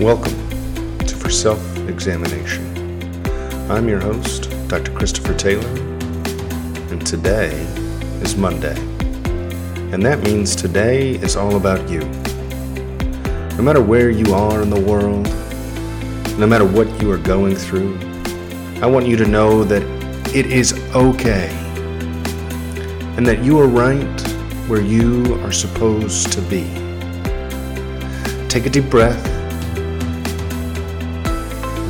Welcome to For Self Examination. I'm your host, Dr. Christopher Taylor, and today is Monday. And that means today is all about you. No matter where you are in the world, no matter what you are going through, I want you to know that it is okay and that you are right where you are supposed to be. Take a deep breath,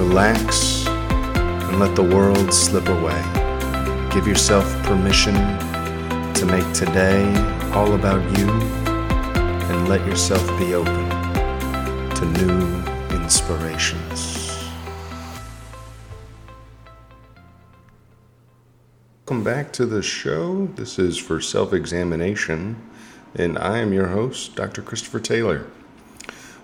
relax, and let the world slip away. Give yourself permission to make today all about you and let yourself be open to new inspirations. Welcome back to the show. This is for self examination, and I am your host, Dr. Christopher Taylor.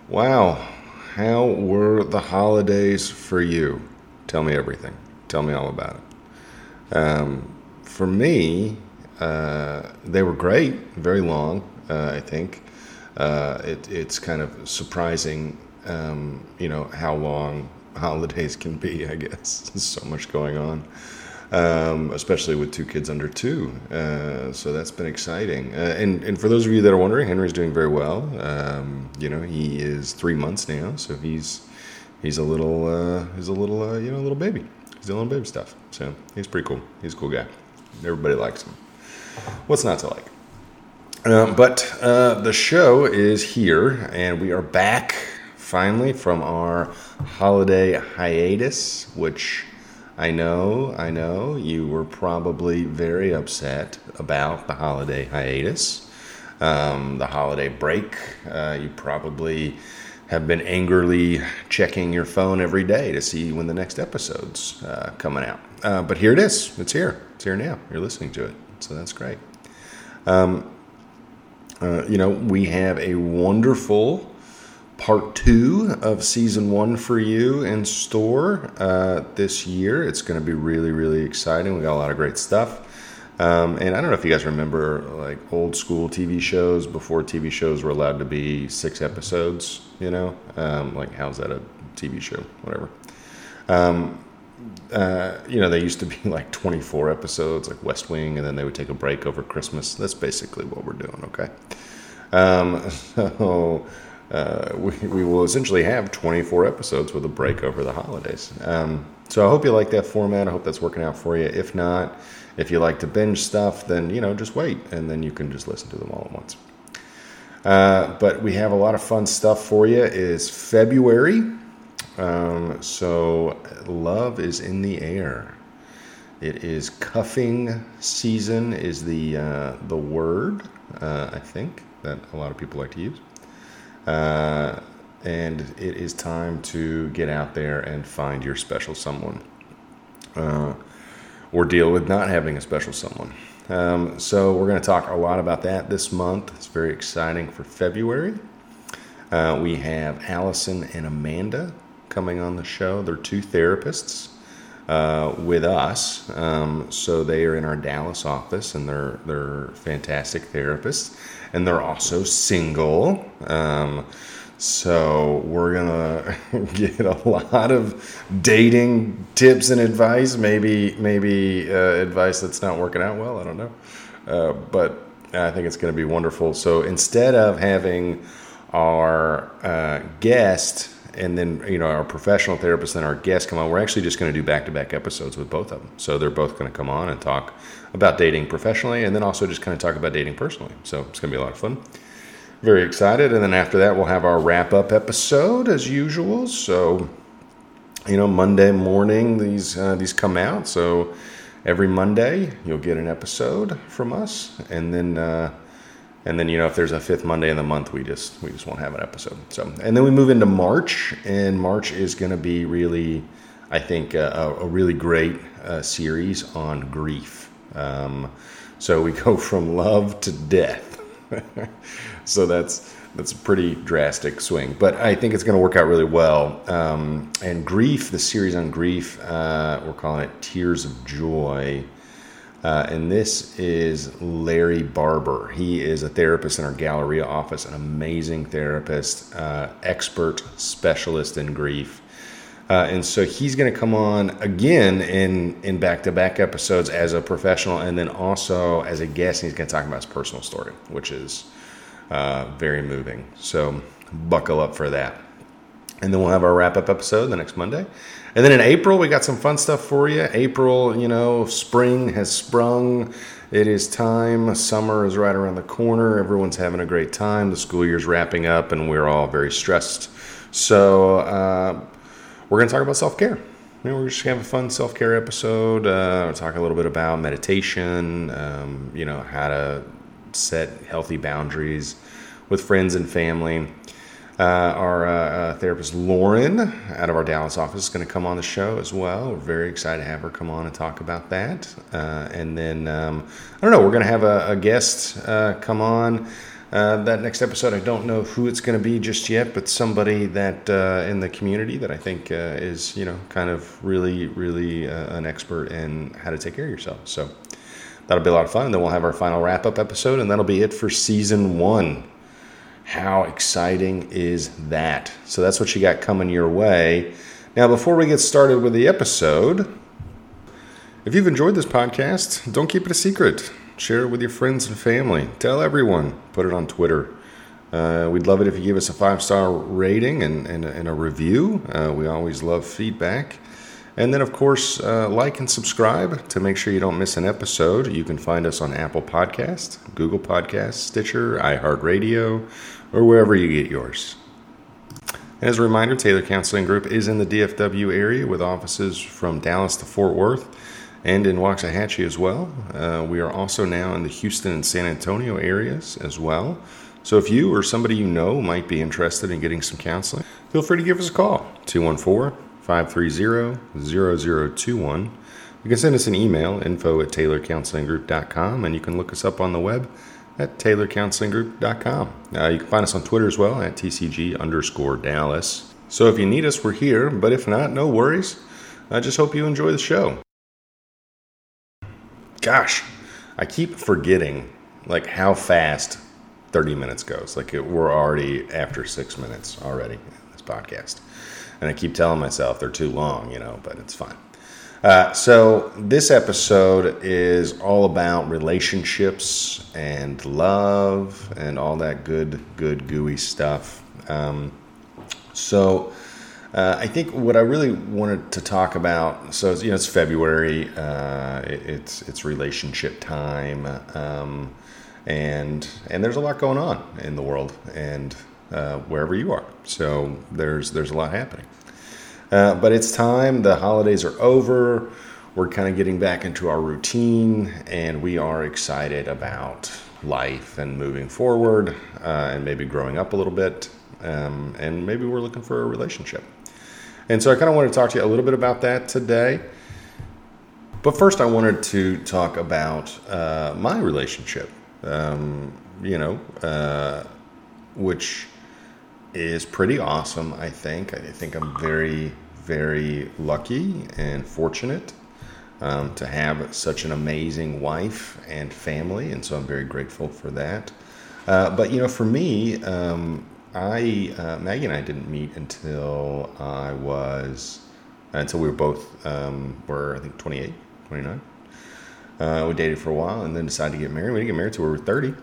Wow, how were the holidays for you? Tell me everything. Tell me all about it. Um, for me, uh, they were great, very long, uh, I think. Uh, it, it's kind of surprising, um, you know, how long holidays can be, I guess. There's so much going on um, especially with two kids under two. Uh, so that's been exciting. Uh, and and for those of you that are wondering, Henry's doing very well. Um, you know, he is three months now, so he's he's a little uh, he's a little uh, you know little baby. He's doing little baby stuff. So he's pretty cool. He's a cool guy. Everybody likes him. What's not to like? Uh, but uh, the show is here, and we are back finally from our holiday hiatus, which I know, I know, you were probably very upset about the holiday hiatus, um, the holiday break. Uh, you probably have been angrily checking your phone every day to see when the next episode's uh, coming out. Uh, but here it is. It's here. It's here now. You're listening to it. So that's great. Um, uh, you know, we have a wonderful part two of season one for you in store uh, this year. It's going to be really, really exciting. We got a lot of great stuff. Um, and I don't know if you guys remember like old school TV shows before TV shows were allowed to be six episodes, you know? Um, like, how's that a TV show? Whatever. Um, uh, you know, they used to be like 24 episodes, like West Wing, and then they would take a break over Christmas. That's basically what we're doing, okay? Um, so uh, we, we will essentially have 24 episodes with a break over the holidays. Um, so I hope you like that format. I hope that's working out for you. If not, if you like to binge stuff, then you know just wait, and then you can just listen to them all at once. Uh, but we have a lot of fun stuff for you. Is February, um, so love is in the air. It is cuffing season. Is the uh, the word uh, I think that a lot of people like to use. Uh, and it is time to get out there and find your special someone uh, or deal with not having a special someone. Um, so, we're going to talk a lot about that this month. It's very exciting for February. Uh, we have Allison and Amanda coming on the show. They're two therapists uh, with us. Um, so they are in our Dallas office, and they're they're fantastic therapists, and they're also single. Um, so we're gonna get a lot of dating tips and advice. Maybe maybe uh, advice that's not working out well. I don't know, uh, but I think it's to be wonderful. So instead of having our uh, guest and then you know our professional therapist and our guest come on. We're actually just going to do back-to-back episodes with both of them. So they're both going to come on and talk about dating professionally and then also just kind of talk about dating personally. So it's going to be a lot of fun. Very excited. And then after that we'll have our wrap-up episode as usual. So you know monday morning these uh, these come out. So every monday you'll get an episode from us. And then uh, and then you know if there's a fifth Monday in the month, we just we just won't have an episode. So and then we move into March, and March is going to be really, I think, a, a really great uh, series on grief. Um, so we go from love to death. so that's that's a pretty drastic swing, but I think it's going to work out really well. Um, and grief, the series on grief, uh, we're calling it Tears of Joy. Uh, and this is Larry Barber. He is a therapist in our Galleria office, an amazing therapist, uh, expert specialist in grief. Uh, and so he's going to come on again in in back to back episodes as a professional, and then also as a guest. He's going to talk about his personal story, which is uh, very moving. So buckle up for that. And then we'll have our wrap up episode the next Monday. And then in April, we got some fun stuff for you. April, you know, spring has sprung. It is time. Summer is right around the corner. Everyone's having a great time. The school year's wrapping up, and we're all very stressed. So, uh, we're going to talk about self care. You know, we're just going to have a fun self care episode. Uh, talk a little bit about meditation, um, you know, how to set healthy boundaries with friends and family. Uh, our uh, uh, therapist Lauren out of our Dallas office is going to come on the show as well. We're very excited to have her come on and talk about that. Uh, and then, um, I don't know, we're going to have a, a guest uh, come on. Uh, that next episode, I don't know who it's going to be just yet, but somebody that in the community that I think is, you know, kind of really, really an expert in how to take care of yourself. So that'll be a lot of fun. And then we'll have our final wrap up episode, and that'll be it for season one. How exciting is that? So that's what you got coming your way. Now, before we get started with the episode, if you've enjoyed this podcast, don't keep it a secret. Share it with your friends and family. Tell everyone. Put it on Twitter. Uh, we'd love it if you give us a five star rating and, and, and, a review. Uh, we always love feedback. And then, of course, uh, like and subscribe to make sure you don't miss an episode. You can find us on Apple Podcast, Google Podcast, Stitcher, iHeartRadio, or wherever you get yours. And as a reminder, Taylor Counseling Group is in the DFW area with offices from Dallas to Fort Worth and in Waxahachie as well. Uh, we are also now in the Houston and San Antonio areas as well. So if you or somebody you know might be interested in getting some counseling, feel free to give us a call 214 530-0021. You can send us an email, info at taylorcounselinggroup.com, and you can look us up on the web at taylorcounselinggroup.com. Uh, you can find us on Twitter as well at TCG underscore Dallas. So if you need us, we're here, but if not, no worries. I just hope you enjoy the show. Gosh, I keep forgetting like how fast 30 minutes goes. Like it, we're already after six minutes already in this podcast and I keep telling myself they're too long, you know, but it's fine. Uh, so this episode is all about relationships and love and all that good, good, gooey stuff. Um, so uh, I think what I really wanted to talk about. So you know, it's February. Uh, it, it's it's relationship time, um, and and there's a lot going on in the world and uh, wherever you are. So there's there's a lot happening. Uh, but it's time. The holidays are over. We're kind of getting back into our routine, and we are excited about life and moving forward, uh, and maybe growing up a little bit, um, and maybe we're looking for a relationship. And so I kind of want to talk to you a little bit about that today. But first, I wanted to talk about uh, my relationship. Um, you know, uh, which is pretty awesome, I think. I think I'm very, very lucky and fortunate um, to have such an amazing wife and family, and so I'm very grateful for that. Uh, but you know, for me, um, I uh, Maggie and I didn't meet until I was until we were both um, were I think 28, 29. Uh, we dated for a while and then decided to get married. We didn't get married until we were 30.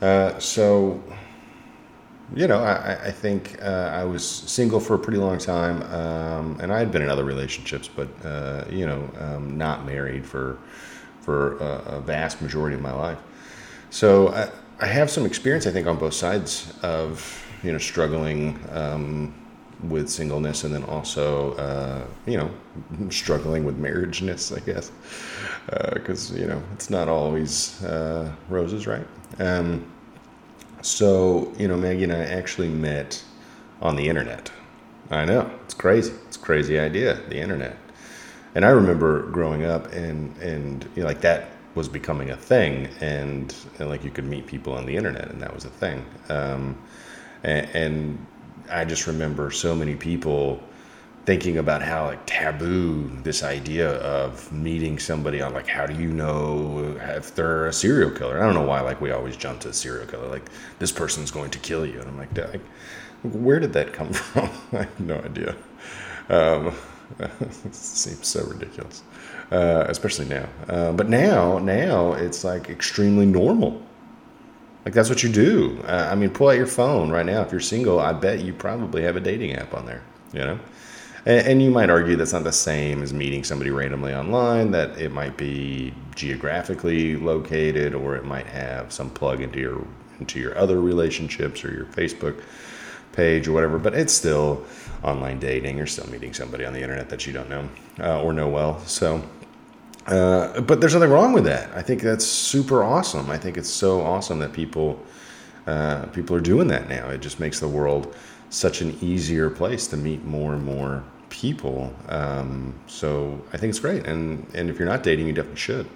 Uh, so you know, I, I think uh, I was single for a pretty long time, um, and I had been in other relationships, but uh, you know, um, not married for for a, a, vast majority of my life. So I, I, have some experience, I think, on both sides of you know struggling um, with singleness, and then also uh, you know struggling with marriageness, I guess, because uh, you know it's not always uh, roses, right? So, you know, Maggie and I actually met on the internet. I know, it's crazy. It's crazy idea, the internet. And I remember growing up and, and you know, like that was becoming a thing and, and like you could meet people on the internet and that was a thing. Um, and, and I just remember so many people thinking about how like taboo this idea of meeting somebody on like how do you know if they're a serial killer? I don't know why like we always jump to a serial killer like this person's going to kill you, and I'm like, like where did that come from? I have no idea. Um, it seems so ridiculous, uh, especially now. Uh, but now, now it's like extremely normal. Like that's what you do. Uh, I mean, pull out your phone right now. If you're single, I bet you probably have a dating app on there. You know, and, and you might argue that's not the same as meeting somebody randomly online. That it might be geographically located, or it might have some plug into your into your other relationships or your Facebook page or whatever. But it's still online dating. You're still meeting somebody on the internet that you don't know uh, or know well. So, uh, but there's nothing wrong with that. I think that's super awesome. I think it's so awesome that people uh, people are doing that now. It just makes the world such an easier place to meet more and more people. Um, so I think it's great. And and if you're not dating, you definitely should.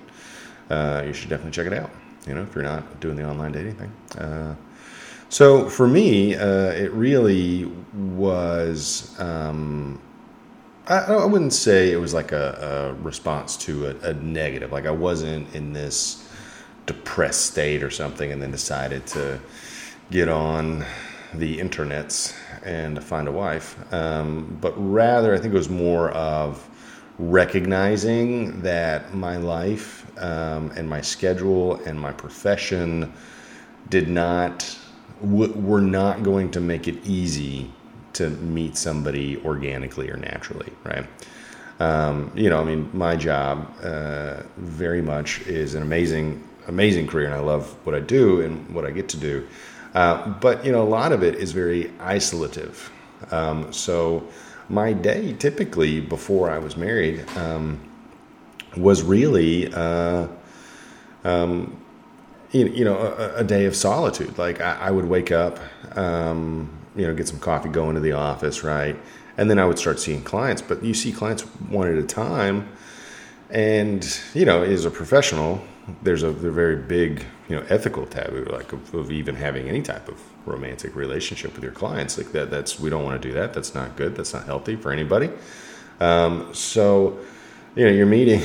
Uh, you should definitely check it out. You know, if you're not doing the online dating thing. Uh, so for me, uh, it really was. Um, I, I, wouldn't say it was like a, a response to a, a, negative. Like I wasn't in this depressed state or something, and then decided to get on the internets and find a wife. Um, but rather, I think it was more of recognizing that my life um, and my schedule and my profession did not we're not going to make it easy to meet somebody organically or naturally, right? Um, you know, I mean, my job uh, very much is an amazing, amazing career, and I love what I do and what I get to do. Uh, but you know, a lot of it is very isolative. Um, so my day, typically before I was married, um, was really uh, um, you know a, a, day of solitude. Like I, I would wake up, um, you know, get some coffee, go into the office, right, and then I would start seeing clients. But you see clients one at a time, and you know, as a professional, there's a, very big you know ethical taboo, like of, of, even having any type of romantic relationship with your clients. Like that, that's we don't want to do that. That's not good. That's not healthy for anybody. Um, so you know you're meeting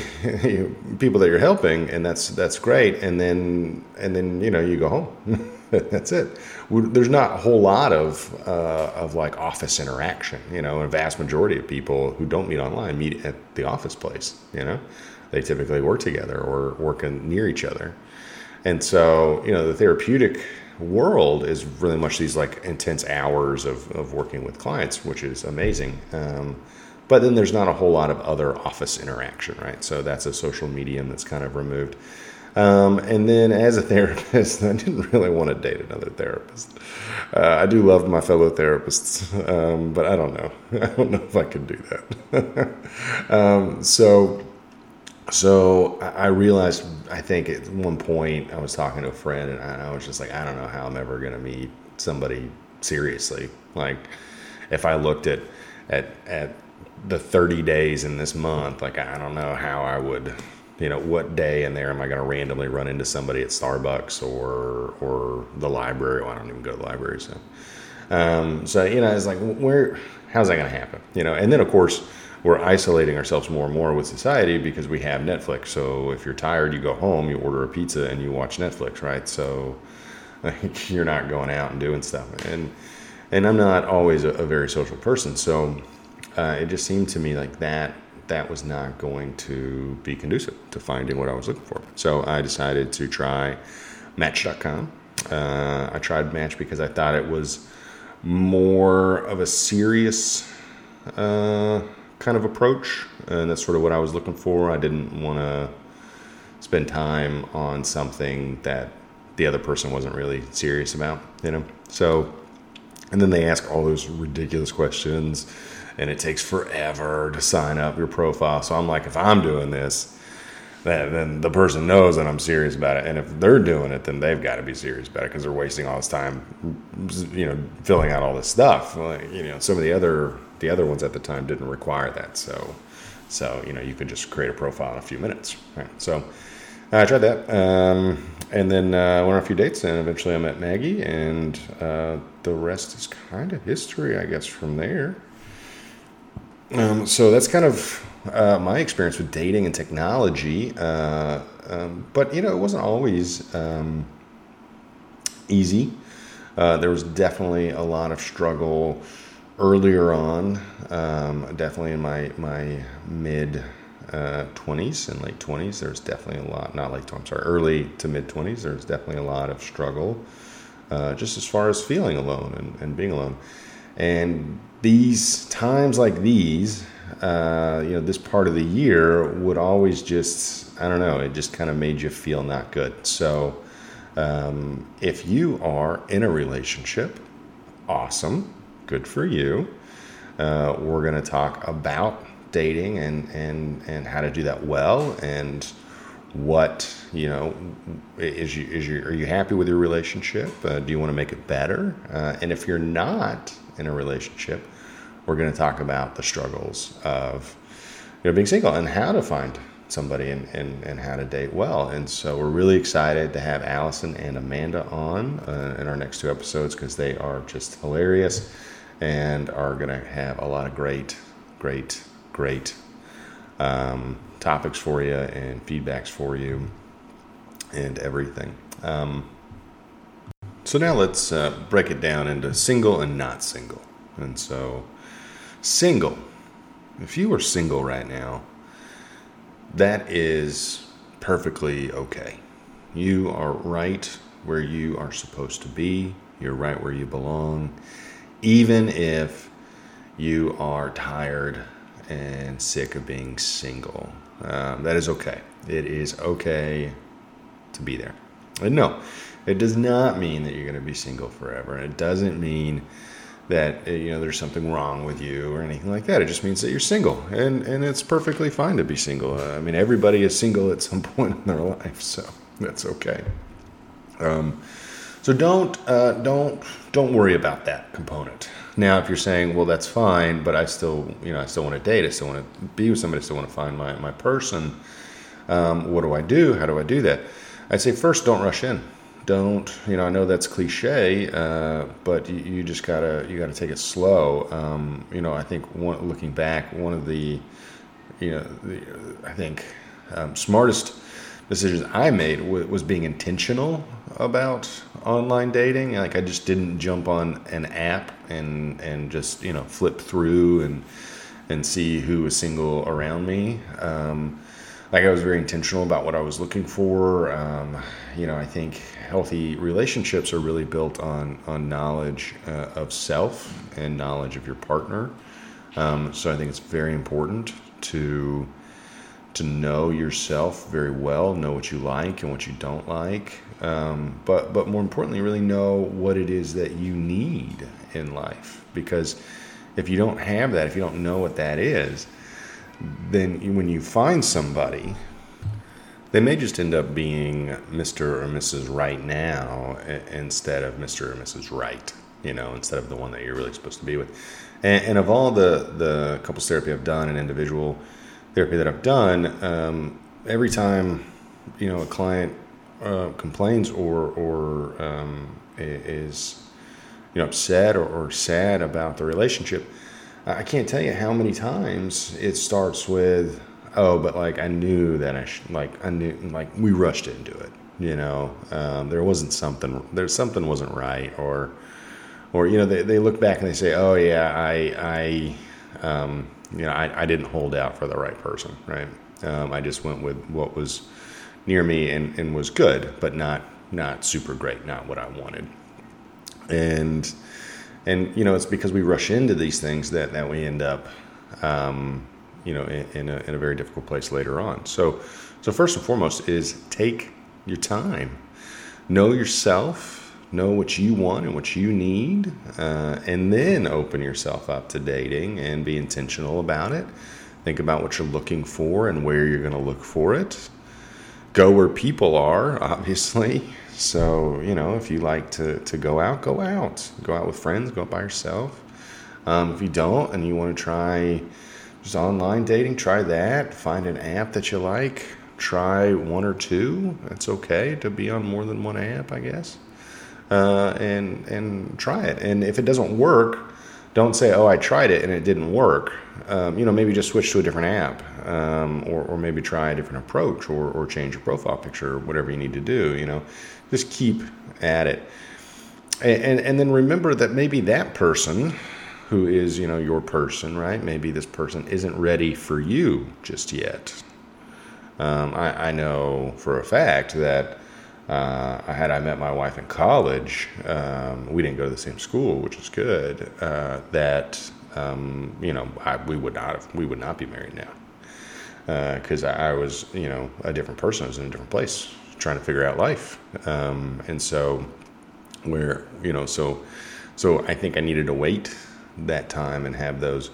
people that you're helping and that's that's great and then and then you know you go home that's it there's not a whole lot of uh, of like office interaction you know a vast majority of people who don't meet online meet at the office place you know they typically work together or working near each other and so you know the therapeutic world is really much these like intense hours of, of working with clients which is amazing um, but then there's not a whole lot of other office interaction, right? So that's a social medium that's kind of removed. Um, and then as a therapist, I didn't really want to date another therapist. Uh, I do love my fellow therapists, um, but I don't know. I don't know if I could do that. um, so, so I realized, I think at one point I was talking to a friend and I was just like, I don't know how I'm ever going to meet somebody seriously. Like if I looked at, at, at the 30 days in this month, like I don't know how I would, you know, what day in there am I going to randomly run into somebody at Starbucks or or the library? Well, I don't even go to the library, so um, so you know, it's like where how's that going to happen? You know, and then of course we're isolating ourselves more and more with society because we have Netflix. So if you're tired, you go home, you order a pizza, and you watch Netflix, right? So like, you're not going out and doing stuff, and and I'm not always a, a very social person, so uh, it just seemed to me like that that was not going to be conducive to finding what I was looking for. So I decided to try Match.com. Uh, I tried Match because I thought it was more of a serious uh, kind of approach, and that's sort of what I was looking for. I didn't want to spend time on something that the other person wasn't really serious about, you know. So, and then they ask all those ridiculous questions and it takes forever to sign up your profile. So I'm like, if I'm doing this, then the person knows that I'm serious about it. And if they're doing it, then they've got to be serious about it because they're wasting all this time, you know, filling out all this stuff. Like, you know, some of the other the other ones at the time didn't require that. So, so you know, you could just create a profile in a few minutes. Right? So I tried that, um, and then uh, went on a few dates, and eventually I met Maggie, and uh, the rest is kind of history, I guess, from there. Um, so that's kind of uh, my experience with dating and technology. Uh, um, but you know, it wasn't always um, easy. Uh, there was definitely a lot of struggle earlier on. Um, definitely in my my mid uh, twenties and late twenties, there's definitely a lot. Not late, I'm sorry, early to mid twenties. There's definitely a lot of struggle, uh, just as far as feeling alone and, and being alone. And these times like these, uh, you know, this part of the year would always just, I don't know, it just kind of made you feel not good. So, um, if you are in a relationship, awesome, good for you. Uh, we're going to talk about dating and, and, and how to do that well and what you know is you is you are you happy with your relationship? Uh, do you want to make it better? Uh, and if you're not in a relationship we're going to talk about the struggles of you know being single and how to find somebody and, and, and how to date well. And so we're really excited to have allison and amanda on uh, in our next two episodes because they are just hilarious and are going to have a lot of great great great um, topics for you and feedbacks for you and everything. Um, so now let's uh, break it down into single and not single. And so, single, if you are single right now, that is perfectly okay. You are right where you are supposed to be, you're right where you belong, even if you are tired and sick of being single. Um, that is okay. It is okay to be there. And no, it does not mean that you're going to be single forever. And it doesn't mean that uh, you know there's something wrong with you or anything like that. It just means that you're single, and and it's perfectly fine to be single. Uh, I mean, everybody is single at some point in their life, so that's okay. Um, so don't uh, don't don't worry about that component. Now, if you're saying, well, that's fine, but I still, you know, I still want to date, I still want to be with somebody, I still want to find my, my person, um, what do I do? How do I do that? I'd say first, don't rush in. Don't, you know, I know that's cliche, uh, but you, you, just gotta, you gotta take it slow. Um, you know, I think one, looking back, one of the, you know, the, I think um, smartest decisions I made was, was being intentional about online dating. Like I just didn't jump on an app and and just you know flip through and and see who was single around me. Um, like I was very intentional about what I was looking for. Um, you know, I think healthy relationships are really built on on knowledge uh, of self and knowledge of your partner. Um, so I think it's very important to to know yourself very well, know what you like and what you don't like, um, but but more importantly, really know what it is that you need in life. Because if you don't have that, if you don't know what that is, then when you find somebody, they may just end up being Mr. or Mrs. Right now instead of Mr. or Mrs. Right. You know, instead of the one that you're really supposed to be with. And, and of all the the couples therapy I've done and individual therapy that I've done, um, every time you know a client uh, complains or or um, is you know upset or, or, sad about the relationship, I can't tell you how many times it starts with oh, but like I knew that I sh- like I knew like we rushed into it. You know, um, there wasn't something there something wasn't right or or you know they, they look back and they say oh yeah I I um, you know, I, I didn't hold out for the right person, right? Um, I just went with what was near me and, and was good, but not not super great, not what I wanted. And and you know, it's because we rush into these things that that we end up, um, you know, in, in, a, in a very difficult place later on. So so first and foremost is take your time, know yourself know what you want and what you need, uh, and then open yourself up to dating and be intentional about it. Think about what you're looking for and where you're going to look for it. Go where people are, obviously. So, you know, if you like to, to go out, go out. Go out with friends, go out by yourself. Um, if you don't and you want to try just online dating, try that. Find an app that you like. Try one or two. That's okay to be on more than one app, I guess uh, and and try it. And if it doesn't work, don't say, "Oh, I tried it and it didn't work." Um, you know, maybe just switch to a different app, um, or, or maybe try a different approach, or, or change your profile picture, or whatever you need to do. You know, just keep at it, and, and then remember that maybe that person who is you know your person, right? Maybe this person isn't ready for you just yet. Um, I, I know for a fact that uh, I had I met my wife in college, um, we didn't go to the same school, which is good. Uh, that um, you know, I, we would not have, we would not be married now because uh, I, I, was you know a different person. I was in a different place, trying to figure out life, um, and so where you know so so I think I needed to wait that time and have those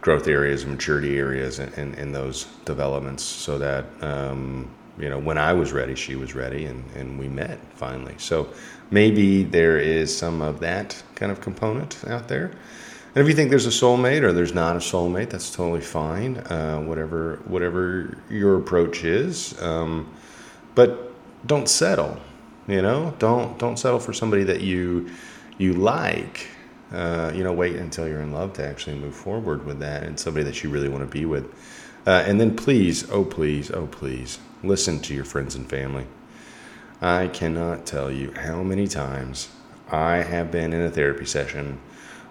growth areas, maturity areas, and, and, and those developments so that um, you know, when I was ready, she was ready, and, and we met finally. So maybe there is some of that kind of component out there. And if you think there's a soulmate or there's not a soulmate, that's totally fine. Uh, whatever whatever your approach is, um, but don't settle. You know, don't don't settle for somebody that you you like. Uh, you know, wait until you're in love to actually move forward with that, and somebody that you really want to be with. Uh, and then please, oh please, oh please, listen to your friends and family. I cannot tell you how many times I have been in a therapy session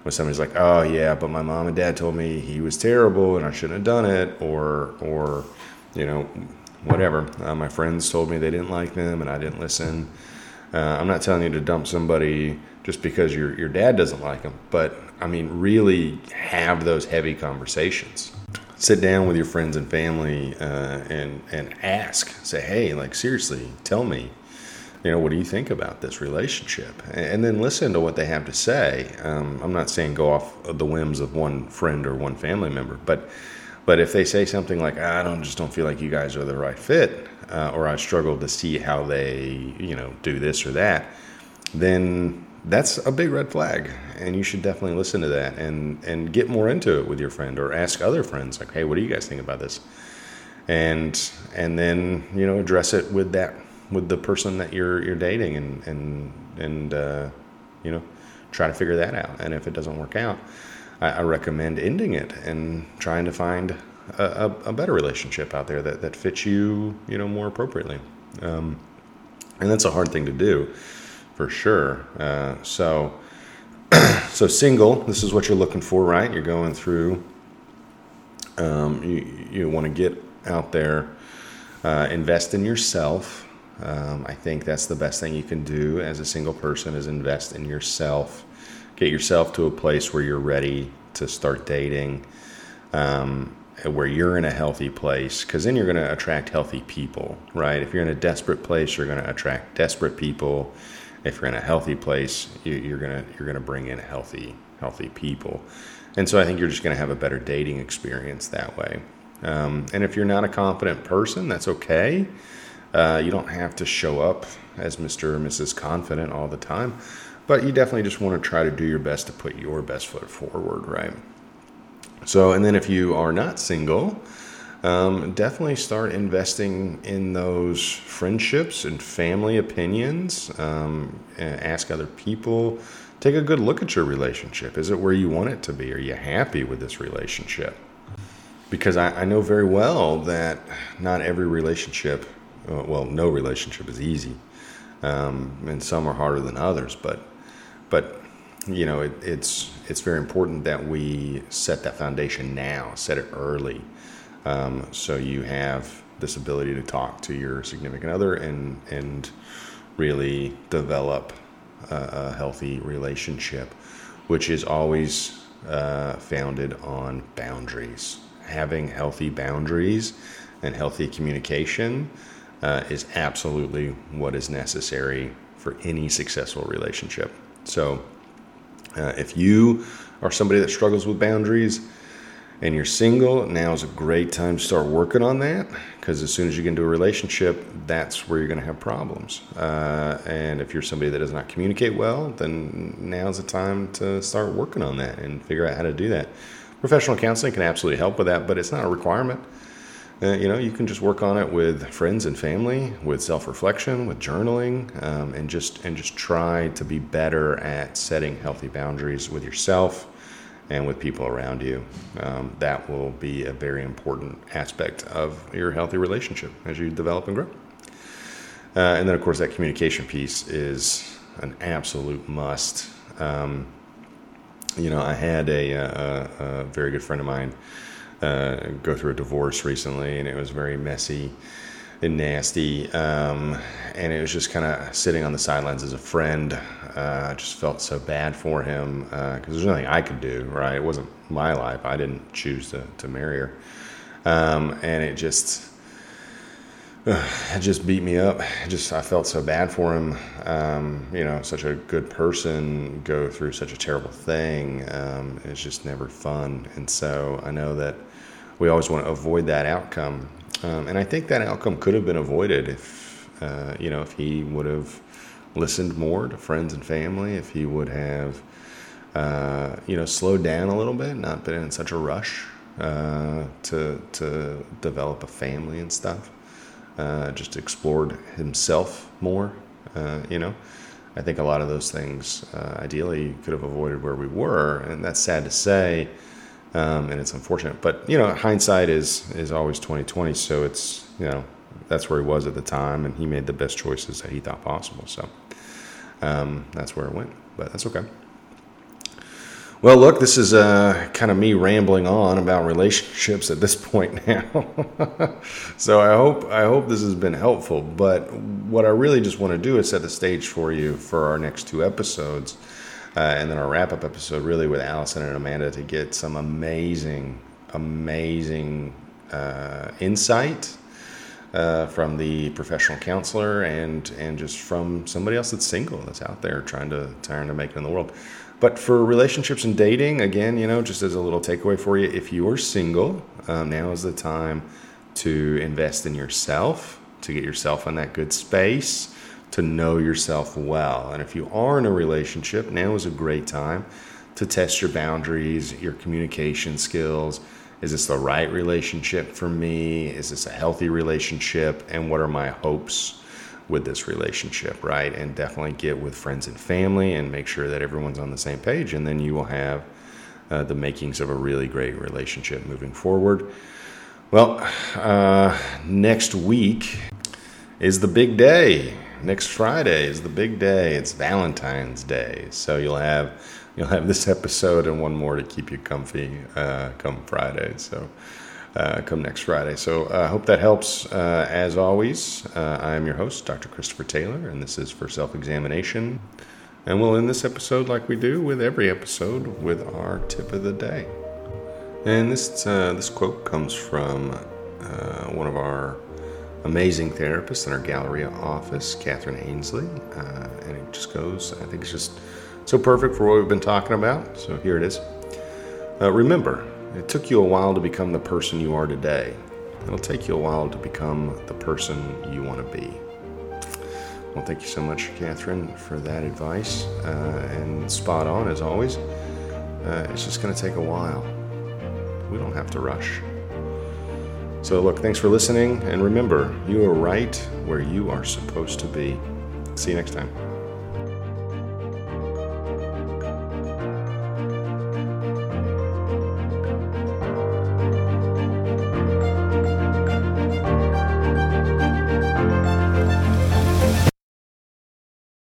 where somebody's like, "Oh yeah, but my mom and dad told me he was terrible and I shouldn't have done it," or or you know, whatever. Uh, my friends told me they didn't like them and I didn't listen. Uh, I'm not telling you to dump somebody just because your your dad doesn't like them, but I mean, really have those heavy conversations sit down with your friends and family uh, and and ask, say, hey, like seriously, tell me, you know, what do you think about this relationship? And then listen to what they have to say. Um, I'm not saying go off of the whims of one friend or one family member, but but if they say something like, I don't just don't feel like you guys are the right fit, uh, or I struggle to see how they, you know, do this or that, then that's a big red flag and you should definitely listen to that and and get more into it with your friend or ask other friends like hey what do you guys think about this? And and then you know address it with that with the person that you're you're dating and and and uh, you know try to figure that out. And if it doesn't work out I, I recommend ending it and trying to find a, a, a, better relationship out there that, that fits you you know more appropriately. Um, and that's a hard thing to do for sure. Uh, so, so single. This is what you're looking for, right? You're going through. Um, you you want to get out there, uh, invest in yourself. Um, I think that's the best thing you can do as a single person is invest in yourself. Get yourself to a place where you're ready to start dating. Um, where you're in a healthy place because then you're going to attract healthy people right if you're in a desperate place you're going to attract desperate people if you're in a healthy place, you, are gonna you're gonna bring in healthy healthy people, and so I think you're just gonna have a better dating experience that way. Um, and if you're not a confident person, that's okay. Uh, you don't have to show up as Mr. or Mrs. Confident all the time, but you definitely just want to try to do your best to put your best foot forward, right? So, and then if you are not single, um, definitely start investing in those friendships and family opinions. Um, ask other people. Take a good look at your relationship. Is it where you want it to be? Are you happy with this relationship? Because I, I know very well that not every relationship, uh, well, no relationship is easy, um, and some are harder than others. But, but you know, it, it's it's very important that we set that foundation now, set it early um, so you have this ability to talk to your significant other and and really develop a, a healthy relationship, which is always uh, founded on boundaries. Having healthy boundaries and healthy communication uh, is absolutely what is necessary for any successful relationship. So, uh, if you are somebody that struggles with boundaries, and you're single, now is a great time to start working on that because as soon as you get into a relationship, that's where you're going to have problems. Uh, and if you're somebody that does not communicate well, then now's the time to start working on that and figure out how to do that. Professional counseling can absolutely help with that, but it's not a requirement. Uh, you know, you can just work on it with friends and family, with self-reflection, with journaling, um, and just and just try to be better at setting healthy boundaries with yourself and with people around you. Um, that will be a very important aspect of your healthy relationship as you develop and grow. Uh, and then, of course, that communication piece is an absolute must. Um, you know, I had a, a, a, very good friend of mine uh, go through a divorce recently, and it was very messy nasty. Um, and it was just kind of sitting on the sidelines as a friend. Uh, I just felt so bad for him because uh, there's nothing I could do, right? It wasn't my life. I didn't choose to, to marry her. Um, and it just it just beat me up. It just I felt so bad for him. Um, you know, such a good person go through such a terrible thing. Um, it's just never fun. And so I know that we always want to avoid that outcome. Um, and I think that outcome could have been avoided if uh, you know if he would have listened more to friends and family. If he would have uh, you know slowed down a little bit, not been in such a rush uh, to to develop a family and stuff uh, just explored himself more. Uh, you know, I think a lot of those things uh, ideally could have avoided where we were, and that's sad to say, um, and it's unfortunate. But you know, hindsight is is always twenty twenty. So it's you know that's where he was at the time, and he made the best choices that he thought possible. So um, that's where it went, but that's okay. Well, look, this is uh, kind of me rambling on about relationships at this point now. so I hope I hope this has been helpful. But what I really just want to do is set the stage for you for our next two episodes, uh, and then our wrap up episode, really with Allison and Amanda, to get some amazing, amazing uh, insight. Uh, from the professional counselor and and just from somebody else that's single that's out there trying to trying to make it in the world. But for relationships and dating, again, you know, just as a little takeaway for you, if you are single, um, now is the time to invest in yourself, to get yourself in that good space, to know yourself well. And if you are in a relationship, now is a great time to test your boundaries, your communication skills. Is this the right relationship for me? Is this a healthy relationship? And what are my hopes? with this relationship, right? And definitely get with friends and family and make sure that everyone's on the same page. And then you will have uh, the makings of a really great relationship moving forward. Well, uh, next week is the big day. Next Friday is the big day. It's Valentine's Day, so you'll have you'll have this episode and one more to keep you comfy uh, come Friday. So uh, come next Friday. So I uh, hope that helps. Uh, as always, uh, I am your host, Dr. Christopher Taylor, and this is for self examination. And we'll end this episode like we do with every episode with our tip of the day. And this uh, this quote comes from uh, one of our amazing therapist in our Galleria office, Catherine Ainsley, and it just goes. I think it's just so perfect for what we've been talking about. So here it is. remember, it took you a while to become the person you are today. It'll take you a while to become the person you want to be. Well, thank you so much, Catherine, for that advice. Uh, and spot on as always. Uh, it's just going to take a while. We don't have to rush. So, look, thanks for listening. And remember, you are right where you are supposed to be. See you next time.